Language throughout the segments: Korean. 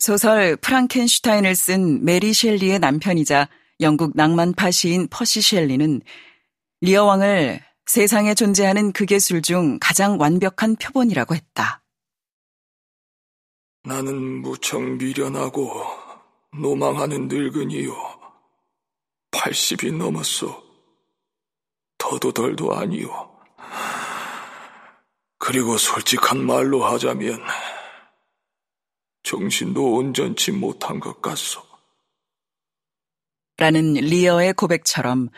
소설 프랑켄슈타인을 쓴 메리 셸리의 남편이자 영국 낭만파 시인 퍼시 셸리는 리어 왕을 세상에 존재하는 극예술 중 가장 완벽한 표본이라고 했다. 나는 무척 미련하고 노망하는 늙은이요. 80이 넘었소. 더도 덜도 아니요. 그리고 솔직한 말로 하자면 정신도 온전치 못한 것 같소. 라는 리어의 고백처럼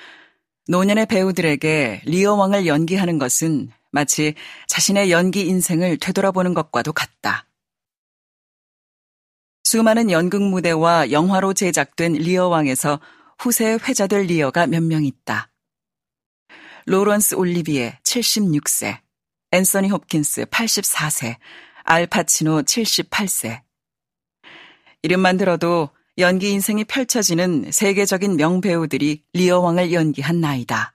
노년의 배우들에게 리어 왕을 연기하는 것은 마치 자신의 연기 인생을 되돌아보는 것과도 같다. 수많은 연극 무대와 영화로 제작된 리어 왕에서 후세에 회자될 리어가 몇 명 있다. 로런스 올리비에 76세, 앤서니 홉킨스 84세, 알파치노 78세. 이름만 들어도 연기 인생이 펼쳐지는 세계적인 명배우들이 리어 왕을 연기한 나이다.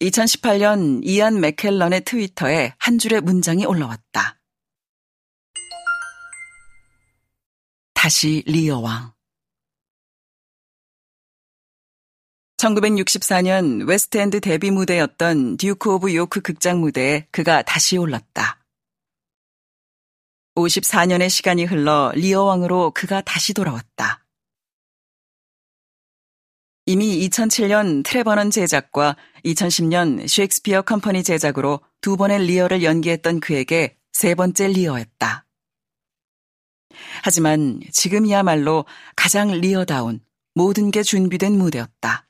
2018년 이안 맥켈런의 트위터에 한 줄의 문장이 올라왔다. 다시 리어 왕. 1964년 웨스트엔드 데뷔 무대였던 듀크 오브 요크 극장 무대에 그가 다시 올랐다. 54년의 시간이 흘러 리어 왕으로 그가 다시 돌아왔다. 이미 2007년 트레버 넌 제작과 2010년 셰익스피어 컴퍼니 제작으로 두 번의 리어를 연기했던 그에게 세 번째 리어였다. 하지만 지금이야말로 가장 리어다운 모든 게 준비된 무대였다.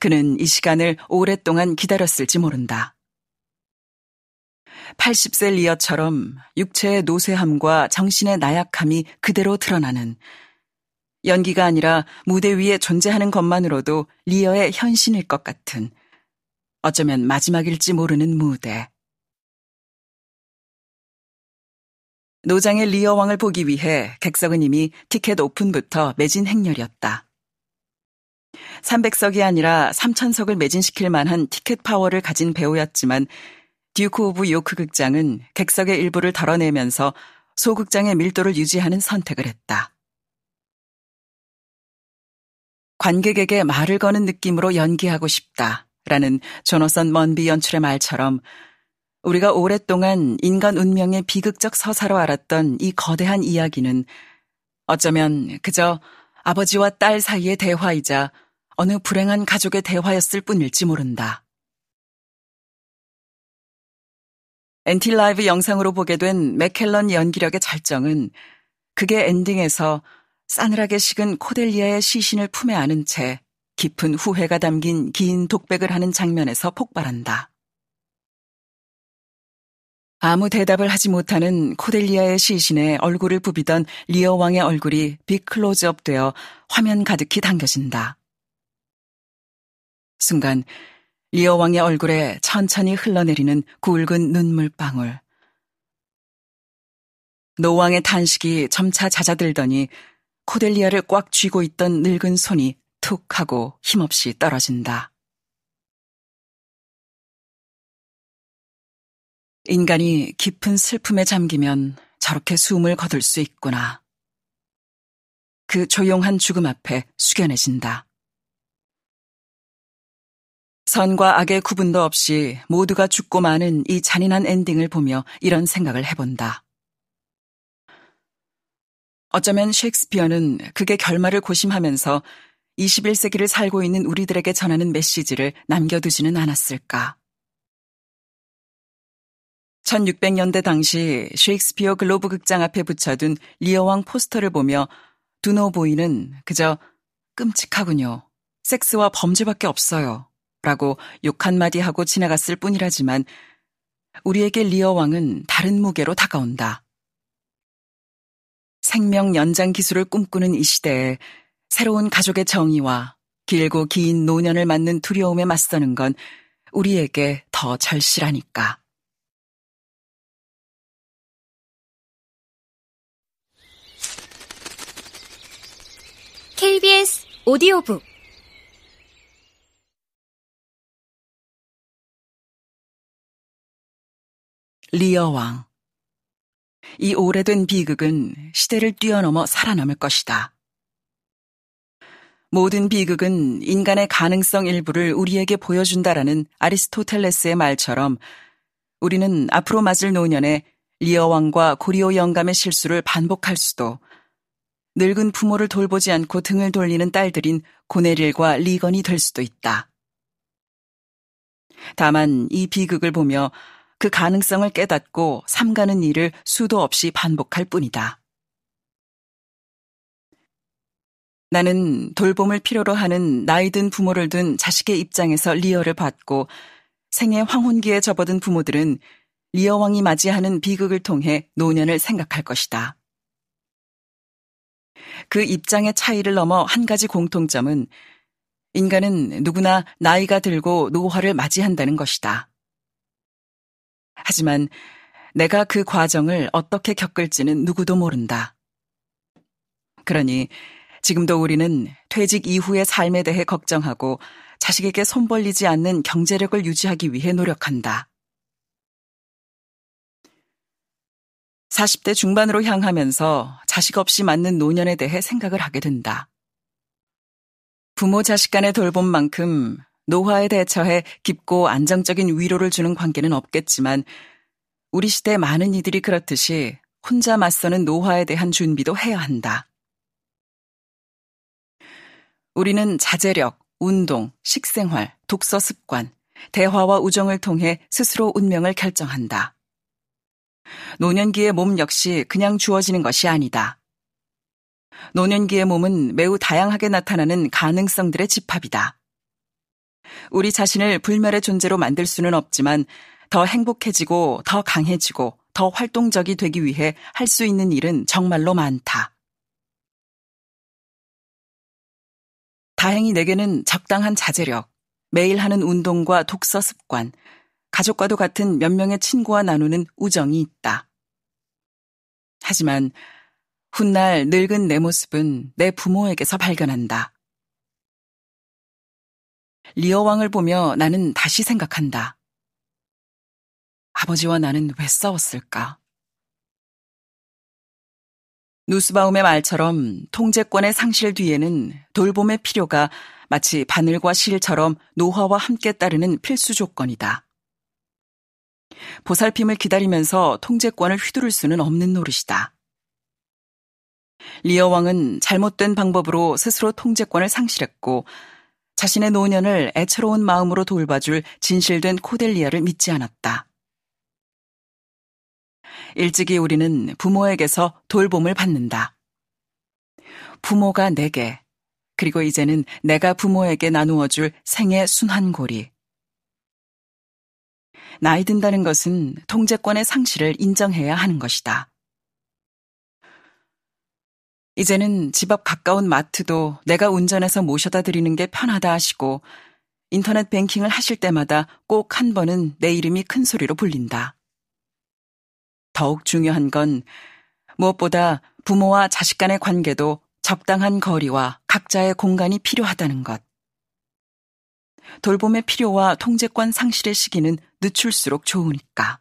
그는 이 시간을 오랫동안 기다렸을지 모른다. 80세 리어처럼 육체의 노쇠함과 정신의 나약함이 그대로 드러나는 연기가 아니라 무대 위에 존재하는 것만으로도 리어의 현신일 것 같은 어쩌면 마지막일지 모르는 무대. 노장의 리어 왕을 보기 위해 객석은 이미 티켓 오픈부터 매진 행렬이었다. 300석이 아니라 3,000석을 매진시킬 만한 티켓 파워를 가진 배우였지만 듀크 오브 요크 극장은 객석의 일부를 덜어내면서 소극장의 밀도를 유지하는 선택을 했다. 관객에게 말을 거는 느낌으로 연기하고 싶다. 라는 조너선 먼비 연출의 말처럼 우리가 오랫동안 인간 운명의 비극적 서사로 알았던 이 거대한 이야기는 어쩌면 그저 아버지와 딸 사이의 대화이자 어느 불행한 가족의 대화였을 뿐일지 모른다. NT Live 영상으로 보게 된 맥켈런 연기력의 절정은 극의 엔딩에서 싸늘하게 식은 코델리아의 시신을 품에 안은 채 깊은 후회가 담긴 긴 독백을 하는 장면에서 폭발한다. 아무 대답을 하지 못하는 코델리아의 시신에 얼굴을 부비던 리어 왕의 얼굴이 빅클로즈업 되어 화면 가득히 당겨진다. 순간 리어 왕의 얼굴에 천천히 흘러내리는 굵은 눈물방울. 노왕의 탄식이 점차 잦아들더니 코델리아를 꽉 쥐고 있던 늙은 손이 툭 하고 힘없이 떨어진다. 인간이 깊은 슬픔에 잠기면 저렇게 숨을 거둘 수 있구나. 그 조용한 죽음 앞에 숙연해진다. 선과 악의 구분도 없이 모두가 죽고 마는 이 잔인한 엔딩을 보며 이런 생각을 해본다. 어쩌면 셰익스피어는 그게 결말을 고심하면서 21세기를 살고 있는 우리들에게 전하는 메시지를 남겨두지는 않았을까. 1600년대 당시 셰익스피어 글로브 극장 앞에 붙여둔 리어왕 포스터를 보며 두 노부인은 그저 끔찍하군요. 섹스와 범죄밖에 없어요. 라고 욕 한마디 하고 지나갔을 뿐이라지만 우리에게 리어 왕은 다른 무게로 다가온다. 생명 연장 기술을 꿈꾸는 이 시대에 새로운 가족의 정의와 길고 긴 노년을 맞는 두려움에 맞서는 건 우리에게 더 절실하니까. 오디오북 리어왕 이 오래된 비극은 시대를 뛰어넘어 살아남을 것이다. 모든 비극은 인간의 가능성 일부를 우리에게 보여준다라는 아리스토텔레스의 말처럼 우리는 앞으로 맞을 노년에 리어 왕과 고리오 영감의 실수를 반복할 수도 늙은 부모를 돌보지 않고 등을 돌리는 딸들인 고네릴과 리건이 될 수도 있다. 다만 이 비극을 보며 그 가능성을 깨닫고 삼가는 일을 수도 없이 반복할 뿐이다. 나는 돌봄을 필요로 하는 나이 든 부모를 둔 자식의 입장에서 리어를 봤고 생애 황혼기에 접어든 부모들은 리어 왕이 맞이하는 비극을 통해 노년을 생각할 것이다. 그 입장의 차이를 넘어 한 가지 공통점은 인간은 누구나 나이가 들고 노화를 맞이한다는 것이다. 하지만 내가 그 과정을 어떻게 겪을지는 누구도 모른다. 그러니 지금도 우리는 퇴직 이후의 삶에 대해 걱정하고 자식에게 손 벌리지 않는 경제력을 유지하기 위해 노력한다. 40대 중반으로 향하면서 자식 없이 맞는 노년에 대해 생각을 하게 된다. 부모 자식 간의 돌봄만큼 노화에 대처해 깊고 안정적인 위로를 주는 관계는 없겠지만 우리 시대 많은 이들이 그렇듯이 혼자 맞서는 노화에 대한 준비도 해야 한다. 우리는 자제력, 운동, 식생활, 독서 습관, 대화와 우정을 통해 스스로 운명을 결정한다. 노년기의 몸 역시 그냥 주어지는 것이 아니다. 노년기의 몸은 매우 다양하게 나타나는 가능성들의 집합이다. 우리 자신을 불멸의 존재로 만들 수는 없지만 더 행복해지고 더 강해지고 더 활동적이 되기 위해 할 수 있는 일은 정말로 많다. 다행히 내게는 적당한 자제력, 매일 하는 운동과 독서 습관, 가족과도 같은 몇 명의 친구와 나누는 우정이 있다. 하지만 훗날 늙은 내 모습은 내 부모에게서 발견한다. 리어 왕을 보며 나는 다시 생각한다. 아버지와 나는 왜 싸웠을까? 누스바움의 말처럼 통제권의 상실 뒤에는 돌봄의 필요가 마치 바늘과 실처럼 노화와 함께 따르는 필수 조건이다. 보살핌을 기다리면서 통제권을 휘두를 수는 없는 노릇이다. 리어 왕은 잘못된 방법으로 스스로 통제권을 상실했고 자신의 노년을 애처로운 마음으로 돌봐줄 진실된 코델리아를 믿지 않았다. 일찍이 우리는 부모에게서 돌봄을 받는다. 부모가 내게, 그리고 이제는 내가 부모에게 나누어줄 생의 순환고리. 나이 든다는 것은 통제권의 상실을 인정해야 하는 것이다. 이제는 집 앞 가까운 마트도 내가 운전해서 모셔다 드리는 게 편하다 하시고 인터넷 뱅킹을 하실 때마다 꼭 한 번은 내 이름이 큰 소리로 불린다. 더욱 중요한 건 무엇보다 부모와 자식 간의 관계도 적당한 거리와 각자의 공간이 필요하다는 것. 돌봄의 필요와 통제권 상실의 시기는 늦출수록 좋으니까.